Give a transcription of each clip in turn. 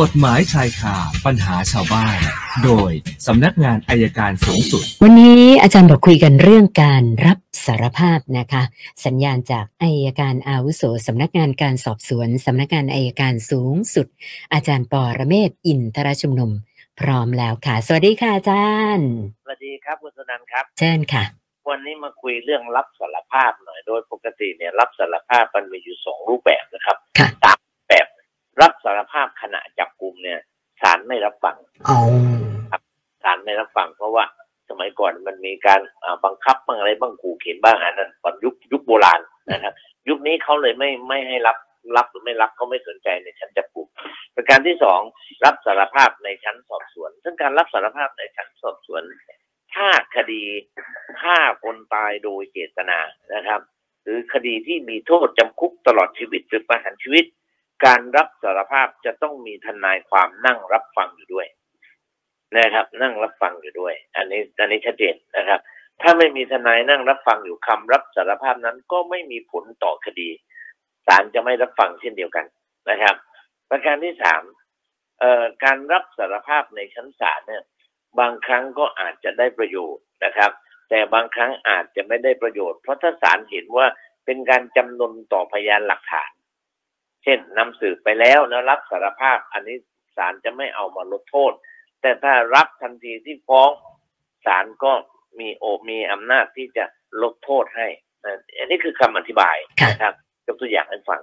กฎหมายชายคาปัญหาชาวบ้าน โดยสำนักงานอายการสูงสุด วันนี้อาจารย์บอกคุยกันเรื่องการรับสารภาพนะคะ สัญญาณจากอายการอาวุโสสำนักงานการสอบสวนสำนักงานอายการสูงสุด อาจารย์ปอระเมศวร์อินทรชุมนุม พร้อมแล้วค่ะ สวัสดีค่ะอาจารย์ สวัสดีครับคุณสนันท์ครับ เชิญค่ะ วันนี้มาคุยเรื่องรับสารภาพหน่อยโดยปกติเนี่ยรับสารภาพมันมีอยู่สองรูปแบบนะครับค่ะสามแบบ รับสารภาพขณะจับกลุ่มเนี่ยศาลไม่รับฟังอ๋อศาลไม่รับฟังเพราะว่าสมัยก่อนมันมีการอ่าบังคับบ้างอะไรบ้างขู่เข็นบ้างอันนั้นตอนยุคยุคโบราณนะครับยุคนี้เขาเลยไม่ไม่ให้รับรับหรือไม่รับเขาไม่สนใจในชั้นจับกลุ่มประการที่สองรับสารภาพในชั้นสอบสวน ซึ่งการรับสารภาพในชั้นสอบสวน ถ้าคดีฆ่าคนตายโดยเจตนานะครับ หรือคดีที่มีโทษจำคุกตลอดชีวิตหรือประหารชีวิต การรับสารภาพจะต้องมีทนายความนั่งรับฟังอยู่ด้วยนะครับ นั่งรับฟังอยู่ด้วย อันนี้อันนี้ชัดเจนนะครับ ถ้าไม่มีทนายนั่งรับฟังอยู่คำรับสารภาพนั้นก็ไม่มีผลต่อคดีศาลจะไม่รับฟังเช่นเดียวกันนะครับ ประการที่สามเอ่อการรับสารภาพในชั้นศาลเนี่ย บางครั้งก็อาจจะได้ประโยชน์นะครับ แต่บางครั้งอาจจะไม่ได้ประโยชน์ เพราะถ้าศาลเห็นว่าเป็นการจำนนต่อพยานหลักฐาน เช่นนำสืบไปแล้วแล้วรับสารภาพ อันนี้ศาลจะไม่เอามาลดโทษ แต่ถ้ารับทันทีที่ฟ้องศาลก็มีโอมีอำนาจที่จะลดโทษให้นะอันนี้คือคำอธิบายค่ะนะครับยกตัวอย่างให้ฟัง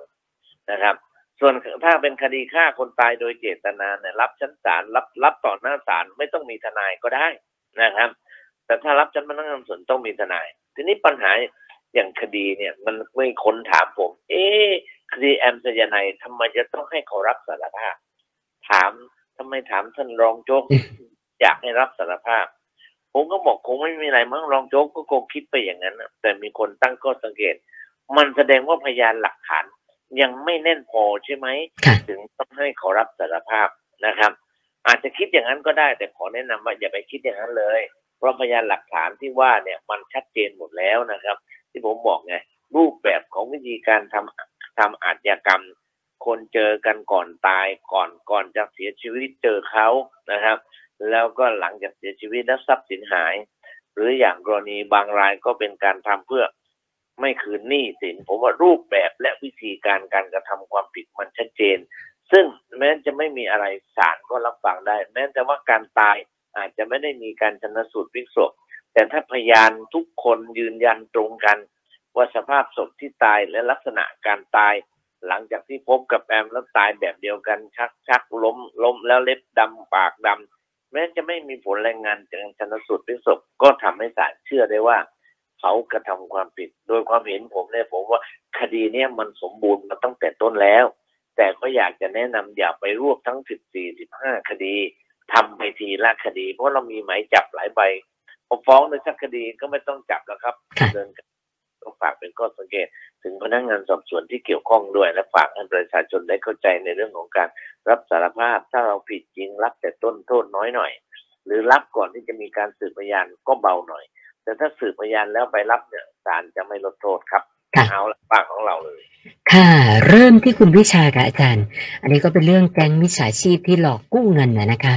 นะครับ ส่วนถ้าเป็นคดีฆ่าคนตายโดยเจตนาเนี่ยรับชั้นศาลรับรับต่อหน้าศาลไม่ต้องมีทนายก็ได้นะครับ แต่ถ้ารับชั้นพนักงานสอบสวนต้องมีทนาย ทีนี้ปัญหาอย่างคดีเนี่ย มันไม่คนถามผม เอ๊ะ คดีแอมสายนายทำไมจะต้องให้เขารับสารภาพ ถามทำไมถามท่านรองโจ๊กอยากให้รับสารภาพ ผมก็บอกคงไม่มีอะไรมั้งรองโจ๊กก็คงคิดไปอย่างนั้นน่ะแต่มีคนตั้งข้อสังเกต มันแสดงว่าพยานหลักฐานยังไม่แน่นพอใช่ไหมค่ะถึงต้องให้เขารับสารภาพนะครับ อาจจะคิดอย่างนั้นก็ได้ แต่ขอแนะนำว่าอย่าไปคิดอย่างนั้นเลย เพราะพยานหลักฐานที่ว่าเนี่ยมันชัดเจนหมดแล้วนะครับ ที่ผมบอกไงรูปแบบของวิธีการทำ ทำอาชญากรรม คนเจอกันก่อนตายก่อนก่อนจะเสียชีวิตเจอเขานะครับ แล้วก็หลังจากเสียชีวิตแล้วทรัพย์สินหาย หรืออย่างกรณีบางรายก็เป็นการทำเพื่อไม่คืนหนี้สินผมว่ารูปแบบและวิธีการการกระทำความผิดมันชัดเจน ซึ่งแม้จะไม่มีอะไรศาลก็รับฟังได้ แม้แต่ว่าการตายอาจจะไม่ได้มีการชนสูตรพลิกศพแต่ถ้าพยานทุกคนยืนยันตรงกัน ว่าสภาพศพที่ตายและลักษณะการตาย หลังจากที่พบกับแอมแล้วตายแบบเดียวกัน ชักชักล้มล้มแล้วเล็บดำปากดำแม้จะไม่มีผลรายงานจากชนสูตรพลิกศพก็ทำให้ศาลเชื่อได้ว่า เขากระทำความผิด โดยความเห็นผมเนี่ยผมว่าคดีเนี้ยมันสมบูรณ์มาตั้งแต่ต้นแล้ว แต่ก็อยากจะแนะนำอย่าไปรวบทั้ง14 15คดีทำไปทีละคดี เพราะเรามีหมายจับหลายใบพอฟ้องในสักคดีก็ไม่ต้องจับแล้วครับค่ะเดิน ต้องฝากเป็นข้อสังเกต ถึงพนักงานสอบสวนที่เกี่ยวข้องด้วย และฝากให้ประชาชนได้เข้าใจในเรื่องของการรับสารภาพ ถ้าเราผิดจริงรับแต่ต้นโทษน้อยหน่อย หรือรับก่อนที่จะมีการสืบพยานก็เบาหน่อย แต่ถ้าสืบพยานแล้วไปรับเนี่ยศาลจะไม่ลดโทษครับค่ะเอาละปากของเราเลย ค่ะ เริ่มที่คุณวิชาค่ะอาจารย์ อันนี้ก็เป็นเรื่องแก๊งมิจฉาชีพที่หลอกกู้เงินนะนะคะ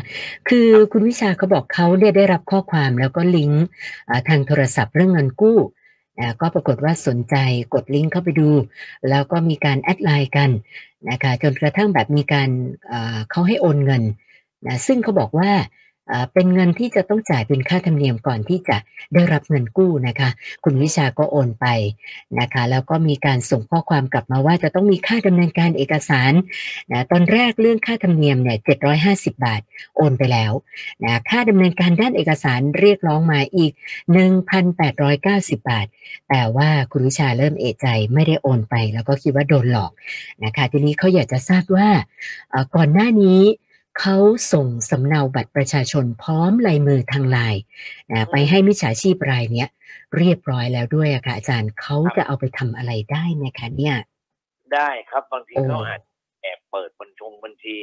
คือคุณวิชาเขาบอกเขาเนี่ยได้รับข้อความแล้วก็ลิงก์อ่าทางโทรศัพท์เรื่องเงินกู้อ่า ก็ปรากฏว่าสนใจกดลิงก์เข้าไปดู แล้วก็มีการแอดไลน์กันนะคะจนกระทั่งแบบมีการเขาให้โอนเงินนะซึ่งเขาบอกว่า เป็นเงินที่จะต้องจ่ายเป็นค่าธรรมเนียมก่อนที่จะได้รับเงินกู้นะคะ คุณวิชาก็โอนไปนะคะ แล้วก็มีการส่งข้อความกลับมาว่าจะต้องมีค่าดำเนินการเอกสารนะตอนแรกเรื่องค่าธรรมเนียมเนี่ย750บาท โอนไปแล้วนะค่าดำเนินการด้านเอกสารเรียกร้องมาอีก 1,890 บาท แต่ว่าคุณวิชาเริ่มเอะใจไม่ได้โอนไป แล้วก็คิดว่าโดนหลอกนะคะ ทีนี้เขาอยากจะทราบว่าก่อนหน้านี้ เขาส่งสำเนาบัตรประชาชนพร้อมลายมือทางไลน์นะไปให้มิจฉาชีพรายเนี้ยเรียบร้อยแล้วด้วยอะค่ะอาจารย์เขาจะเอาไปทำอะไรได้ไหมคะเนี่ย ได้ครับบางทีโอ้เขาอาจแอบเปิดบัญชงบัญชี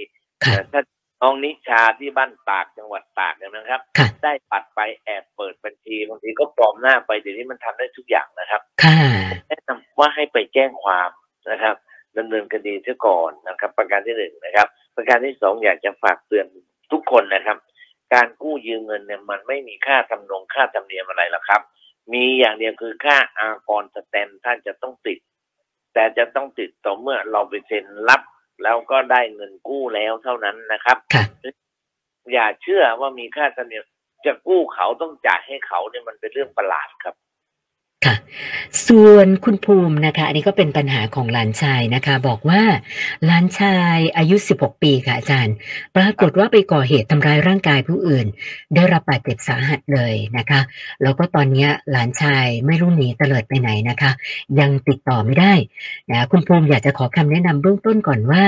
ค่ะแต่ถ้าน้องนิชาที่บ้านตากจังหวัดตากเนี่ยนะครับค่ะได้ปัดไปแอบเปิดบัญชีบางทีก็ปลอมหน้าไปเดี๋ยวนี้มันทำได้ทุกอย่างนะครับค่ะแนะนำว่าให้ไปแจ้งความนะครับดำเนินคดีเสียก่อนนะครับ ประการที่หนึ่งนะครับไปประการที่สองอยากจะฝากเตือนทุกคนนะครับ การกู้ยืมเงินเนี่ยมันไม่มีค่าทำนงค่าธรรมเนียมอะไรหรอกครับ มีอย่างเดียวคือค่าอากรสแตนท่านจะต้องติด แต่จะต้องติดต่อเมื่อเราไปเซ็นรับแล้วก็ได้เงินกู้แล้วเท่านั้นนะครับค่ะอย่าเชื่อว่ามีค่าธรรมเนียมจะกู้เขาต้องจ่ายให้เขาเนี่ยมันเป็นเรื่องประหลาดครับ ค่ะ ส่วนคุณภูมินะคะ อันนี้ก็เป็นปัญหาของหลานชายนะคะ บอกว่าหลานชายอายุ 16 ปีค่ะอาจารย์ ปรากฏว่าไปก่อเหตุทำร้ายร่างกายผู้อื่น ได้รับบาดเจ็บสาหัสเลยนะคะ แล้วก็ตอนนี้หลานชายไม่รู้หนีเตลิดไปไหนนะคะ ยังติดต่อไม่ได้นะคุณภูมิอยากจะขอคำแนะนำเบื้องต้นก่อนว่า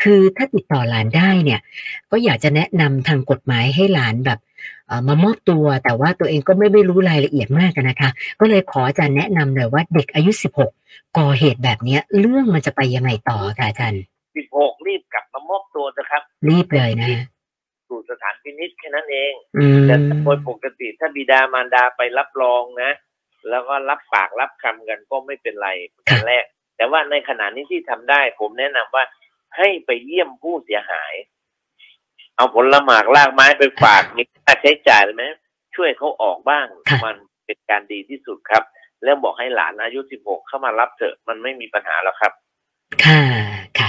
คือถ้าติดต่อหลานได้เนี่ย ก็อยากจะแนะนำทางกฎหมายให้หลานแบบมามอบตัวแต่ว่าตัวเองก็ไม่ไม่รู้รายละเอียดมากอะนะคะ ก็เลยขออาจารย์แนะนำหน่อยว่าเด็กอายุ 16 ก่อเหตุแบบเนี้ยเรื่องมันจะไปยังไงต่อค่ะอาจารย์ 16 รีบกลับมามอบตัวนะครับ รีบเลยนะสู่สถานพินิษแค่นั้นเองอืมแต่โดยปกติถ้าบิดามารดาไปรับรองนะ แล้วก็รับปากรับคำกันก็ไม่เป็นไรกันแรก แต่ว่าในขณะนี้ที่ทำได้ ผมแนะนำว่าให้ไปเยี่ยมผู้เสียหาย เอาผลหมากลากไม้ไปฝากมีค่าใช้จ่ายเลยไหมช่วยเขาออกบ้างค่ะมันเป็นการดีที่สุดครับ แล้วบอกให้หลานอายุ16เข้ามารับเถอะมันไม่มีปัญหาแล้วครับ ค่ะค่ะ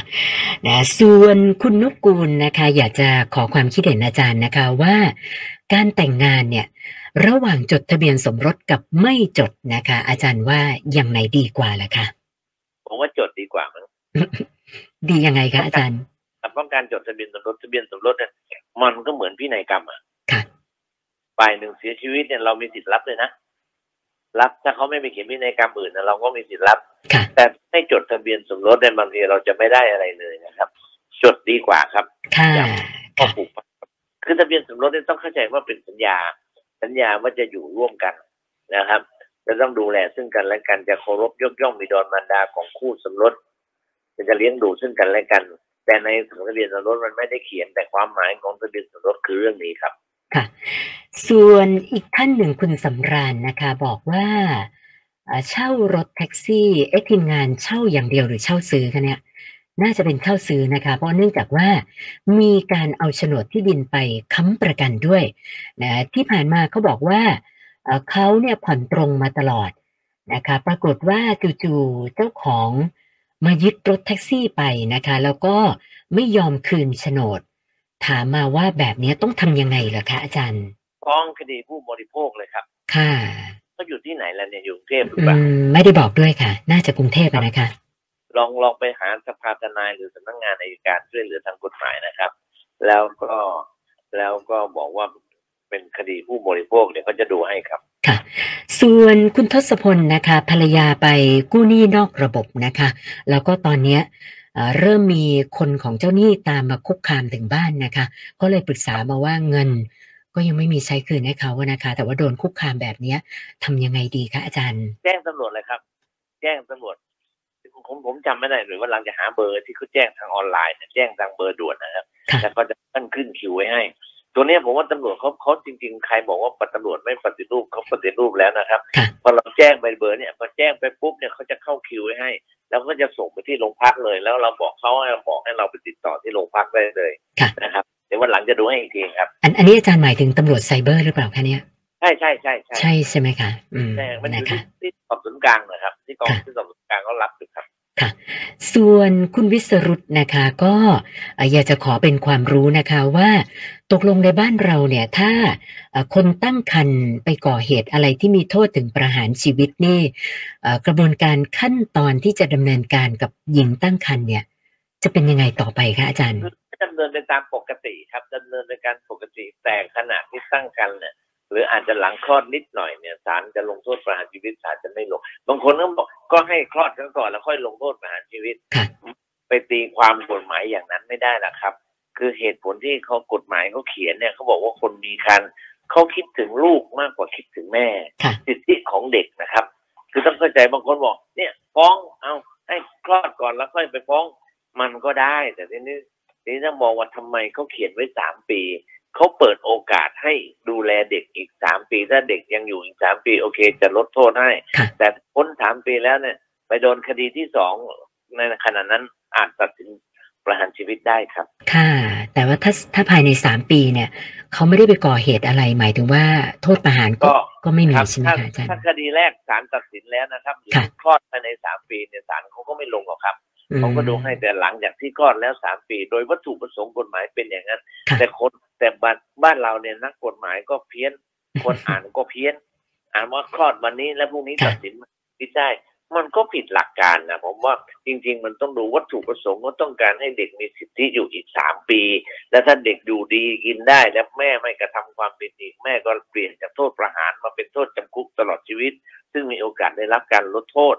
นะส่วนคุณนกกูลนะคะ อยากจะขอความคิดเห็นอาจารย์นะคะว่า การแต่งงานเนี่ย ระหว่างจดทะเบียนสมรสกับไม่จดนะคะ อาจารย์ว่าอย่างไหนดีกว่าล่ะคะผมว่าจดดีกว่ามั้งดียังไงคะอาจารย์แต่ เพราะการจดทะเบียนสมรสทะเบียนสมรสเนี่ยมันก็เหมือนพินัยกรรมอะค่ะฝ่ายหนึ่งเสียชีวิตเนี่ยเรามีสิทธิ์รับเลยนะรับถ้าเขาไม่ไปเขียนพินัยกรรมอื่นนะเราก็มีสิทธิ์รับค่ะแต่ไม่จดทะเบียนสมรสเนี่ยบางทีเราจะไม่ได้อะไรเลยนะครับ จดดีกว่าครับค่ะก็ค่ะผูกพันคือทะเบียนสมรสเนี่ยต้องเข้าใจว่าเป็นสัญญา สัญญาว่าจะอยู่ร่วมกันนะครับจะต้องดูแลซึ่งกันและกันจะเคารพยกย่องบิดรมารดาของคู่สมรสจะเลี้ยงดูซึ่งกันและกัน แต่ในทะเบียนสมรสมันไม่ได้เขียนแต่ความหมายของทะเบียนสมรสคือเรื่องนี้ครับค่ะ ส่วนอีกท่านหนึ่งคุณสำราญนะคะ บอกว่าเช่ารถแท็กซี่เอ๊ะทีมงานเช่าอย่างเดียวหรือเช่าซื้อคะเนี่ยน่าจะเป็นเช่าซื้อนะคะ เพราะเนื่องจากว่ามีการเอาโฉนดที่ดินไปค้ำประกันด้วยนะที่ผ่านมาเขาบอกว่าเขาเนี่ยผ่อนตรงมาตลอดนะคะ ปรากฏว่าจู่ๆเจ้าของ มายึดรถแท็กซี่ไปนะคะ แล้วก็ไม่ยอมคืนโฉนด ถามมาว่าแบบนี้ต้องทำยังไงเหรอคะอาจารย์ฟ้องคดีผู้บริโภคเลยครับ ค่ะเขาอยู่ที่ไหนแล้วเนี่ยอยู่กรุงเทพหรืออืเปล่ามไม่ได้บอกด้วยค่ะ น่าจะกรุงเทพอะนะคะ ลองลองไปหาสภาทนายหรือสำนักงานอัยการช่วยเหลือทางกฎหมายนะครับ แล้วก็แล้วก็บอกว่า เป็นคดีผู้บริโภคเนี่ยเขาจะดูให้ครับค่ะ ส่วนคุณทศพลนะคะ ภรรยาไปกู้หนี้นอกระบบนะคะ แล้วก็ตอนเนี้ยเอ่อเริ่มมีคนของเจ้าหนี้ตามมาคุกคามถึงบ้านนะคะ ก็เลยปรึกษามาว่าเงิน ก็ยังไม่มีใช้คืนให้เขาอะนะคะ แต่ว่าโดนคุกคามแบบเนี้ยทำยังไงดีคะอาจารย์ แจ้งตำรวจเลยครับ แจ้งตำรวจผมผมจำไม่ได้หรือว่าหลังจะหาเบอร์ที่เขาแจ้งทางออนไลน์เนี่ยแจ้งทางเบอร์ด่วนนะครับค่ะแล้วก็จะตั้งขึ้นคิวไว้ให้ ตัวเนี้ยผมว่าตำรวจเขาเขาจริง ๆ ใครบอกว่าตำรวจไม่ปฏิรูปเขาปฏิรูปแล้วนะครับค่ะพอเราแจ้งไปเบอร์เนี่ยพอแจ้งไปปุ๊บเนี่ยเขาจะเข้าคิวไว้ให้ แล้วก็จะส่งไปที่โรงพักเลย แล้วเราบอกเขาให้บอกให้เราไปติดต่อที่โรงพักได้เลยค่ะนะครับเดี๋ยววันหลังจะดูให้อีกทีครับ อันอันนี้อาจารย์หมายถึงตำรวจไซเบอร์หรือเปล่าคะเนี่ยใช่ใช่ใช่ใช่ใช่ใช่ไหมคะอืมใช่มันอยู่นะคะที่ที่สอบสวนกลางนะครับ ที่กองค่ะที่สอบสวนกลางเขารับอยู่ครับค่ะส่วนคุณวิสรุตนะคะก็เอ่ออยากจะขอเป็นความรู้นะคะว่า ตกลงในบ้านเราเนี่ยถ้าเอ่อคนตั้งครรภ์ไปก่อเหตุอะไรที่มีโทษถึงประหารชีวิตนี่เอ่อกระบวนการขั้นตอนที่จะดำเนินการกับหญิงตั้งครรภ์เนี่ย จะเป็นยังไงต่อไปคะอาจารย์ดำเนินไปตามปกติครับดำเนินไปการปกติแต่ขณะที่ตั้งกันเนี่ยหรืออาจจะหลังคลอดนิดหน่อยเนี่ยศาลจะลงโทษประหารชีวิตศาลจะไม่ลงบางคนก็บอกก็ให้คลอดกันก่อนแล้วค่อยลงโทษประหารชีวิตค่ะไปตีความกฎหมายอย่างนั้นไม่ได้นะครับ คือเหตุผลที่เขากฎหมายเขาเขียนเนี่ยเขาบอกว่าคนมีคันเขาคิดถึงลูกมากกว่าคิดถึงแม่ค่ะสิทธิของเด็กนะครับ คือต้องเข้าใจบางคนบอก เนี่ยฟ้องเอาให้คลอดก่อนแล้วค่อยไปฟ้องมันก็ได้ แต่ทีนี้ทีนี้ต้องมองว่าทำไมเขาเขียนไว้สามปีเขาเปิดโอกาสให้ดูแลเด็กอีกสามปีถ้าเด็กยังอยู่อีกสามปี โอเค จะลดโทษให้ค่ะแต่พ้นสามปีแล้วเนี่ย ไปโดนคดีที่สองในขณะนั้นอาจตัดสินปประหารชีวิตได้ครับ ค่ะ แต่ว่าถ้าถ้าภายในสามปีเนี่ยเขาไม่ได้ไปก่อเหตุอะไรหมายถึงว่าโทษประหารก็ก็ก็ไม่มีครับใช่ไหมถ้าคะอาจารย์ถ้าคดีแรกศาลตัดสินแล้วนะครับหรือค่ะคลอดภายในสามปีเนี่ยศาลเขาก็ไม่ลงหรอกครับอืมเขาก็ดูให้แต่หลังจากที่คลอดแล้วสามปี โดยวัตถุประสงค์กฎหมายเป็นอย่างนั้นค่ะแต่คนแต่บ้านบ้านเราเนี่ยนักกฎหมายก็เพี้ยน คนอ่านก็เพี้ยน อ่านว่าคลอดวันนี้แล้วพรุ่งนี้ค่ะตัดสินไม่ได้ มันก็ผิดหลักการนะผมว่าจริง ๆ มันต้องดูวัตถุประสงค์ว่าต้องการให้เด็กมีสิทธิอยู่อีกสามปี แล้วถ้าเด็กอยู่ดีกินได้แล้วแม่ไม่กระทำความผิดอีกแม่ก็เปลี่ยนจากโทษประหารมาเป็นโทษจำคุกตลอดชีวิต ซึ่งมีโอกาสได้รับการลดโทษ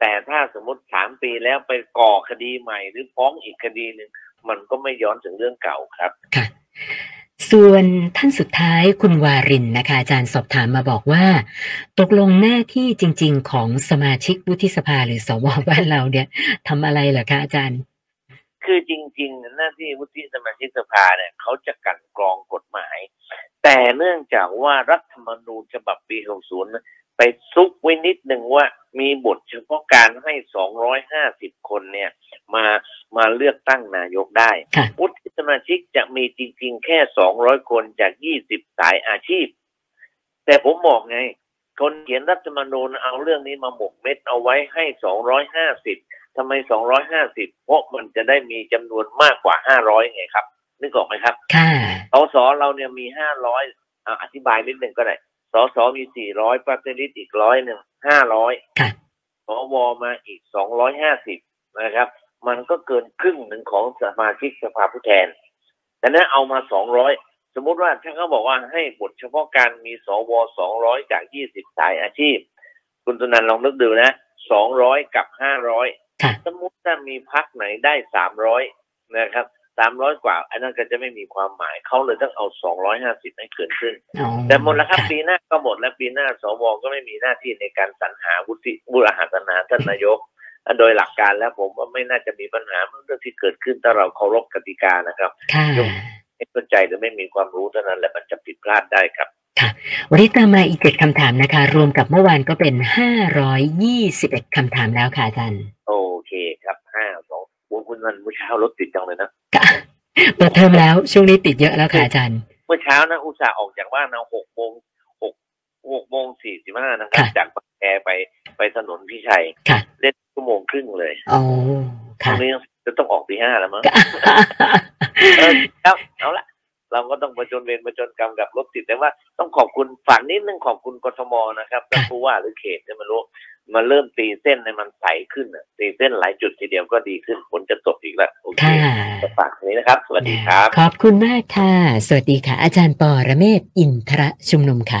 แต่ถ้าสมมติสามปีแล้วไปก่อคดีใหม่ หรือฟ้องอีกคดีหนึ่งมันก็ไม่ย้อนถึงเรื่องเก่าครับ ส่วนท่านสุดท้ายคุณวารินนะคะ อาจารย์สอบถามมาบอกว่า ตกลงหน้าที่จริง ๆ ของสมาชิกวุฒิสภาหรือสวบ้านเราเนี่ยทำอะไรเหรอคะอาจารย์ คือจริง ๆ หน้าที่วุฒิสมาชิกสภาเนี่ยเขาจะกลันกรองกฎหมาย แต่เนื่องจากว่ารัฐธรรมนูญฉบับปี 60 ไปซุกไว้นิดหนึ่งว่ามีบทเฉพาะการให้ 250 คนเนี่ย มามาเลือกตั้งนายกได้ค่ะวุฒิ สมาชิกจะมีจริง ๆ แค่200คนจาก20สายอาชีพ แต่ผมบอกไง คนเขียนรัฐธรรมนูญเอาเรื่องนี้มาหมกเม็ดเอาไว้ให้250ทำไม250เพราะมันจะได้มีจำนวนมากกว่า500ไงครับ นึกออกไหมครับค่ะสสเราเนี่ยมี500อะอธิบายนิดหนึ่งก็ได้สสมี400ปฏิริษีอีกร้อยหนึ่ง500ค่ะสวมาอีก250นะครับ มันก็เกินครึ่งหนึ่งของสมาชิกสภาผู้แทนแต่นั้นเอามา200สมมุติว่าถ้าเขาบอกว่าให้บทเฉพาะการมีสว200จาก20สายอาชีพ คุณตุนันท์ลองนึกดูนะ200กับ500ค่ะสมมติถ้ามีพักไหนได้300นะครับ300กว่า อันนั้นก็จะไม่มีความหมายเขาเลยต้องเอา250ให้เกินครึ่งอ๋อแต่หมดแล้วครับะปีหน้าก็หมดแล้วปีหน้าสวก็ไม่มีหน้าที่ในการสรรหาวุฒิบุรหาสรรหาท่านนายก โดยหลักการแล้วผมว่าไม่น่าจะมีปัญหาเรื่องที่เกิดขึ้นถ้าเราเคารพกติกานะครับค่ะไม่เข้าใจหรือไม่มีความรู้เท่านั้นแหละมันจะผิดพลาดได้ครับวันนี้ตามมาอีกเจ็ดคำถามนะคะ รวมกับเมื่อวานก็เป็นห้าร้อยยี่สิบเอ็ดคำถามแล้วค่ะอาจารย์โอเคครับห้าสองคุณคุณนันเมื่อเช้ารถติดจังเลยนะค่ะเปิดเทอมแล้วช่วงนี้ติดเยอะแล้วค่ะอาจารย์ เมื่อเช้านะอุตส่าห์ออกจากบ้านนะหกโมงหกหกโมงสี่สิบห้านะครับค่ะจากบางแคไป ไปถนนพิชัยค่ะเล่นชั่วโมงครึ่งเลยโอ้ตรค่ะงนี้จะต้องออกตีห้าแล้วมั้งเออครับเอาละเราก็ต้องประจนเวรประจนกรรมกับรถติดแต่ว่าต้องขอบคุณฝากนิดนึงขอบคุณกทมนะครับท่านผู้ว่าหรือเขตเนี่ยไมันรู้มันเริ่มตีเส้นในมันใสขึ้นน่ะตีเส้นหลายจุดทีเดียวก็ดีขึ้นฝนจะตกอีกแล้วโอเคค่ะก็ฝากตรงนี้นะครับ สวัสดีครับ ขอบคุณมากค่ะ สวัสดีค่ะ อาจารย์ปอระเมศวร์อินทรชุมนุมค่ะ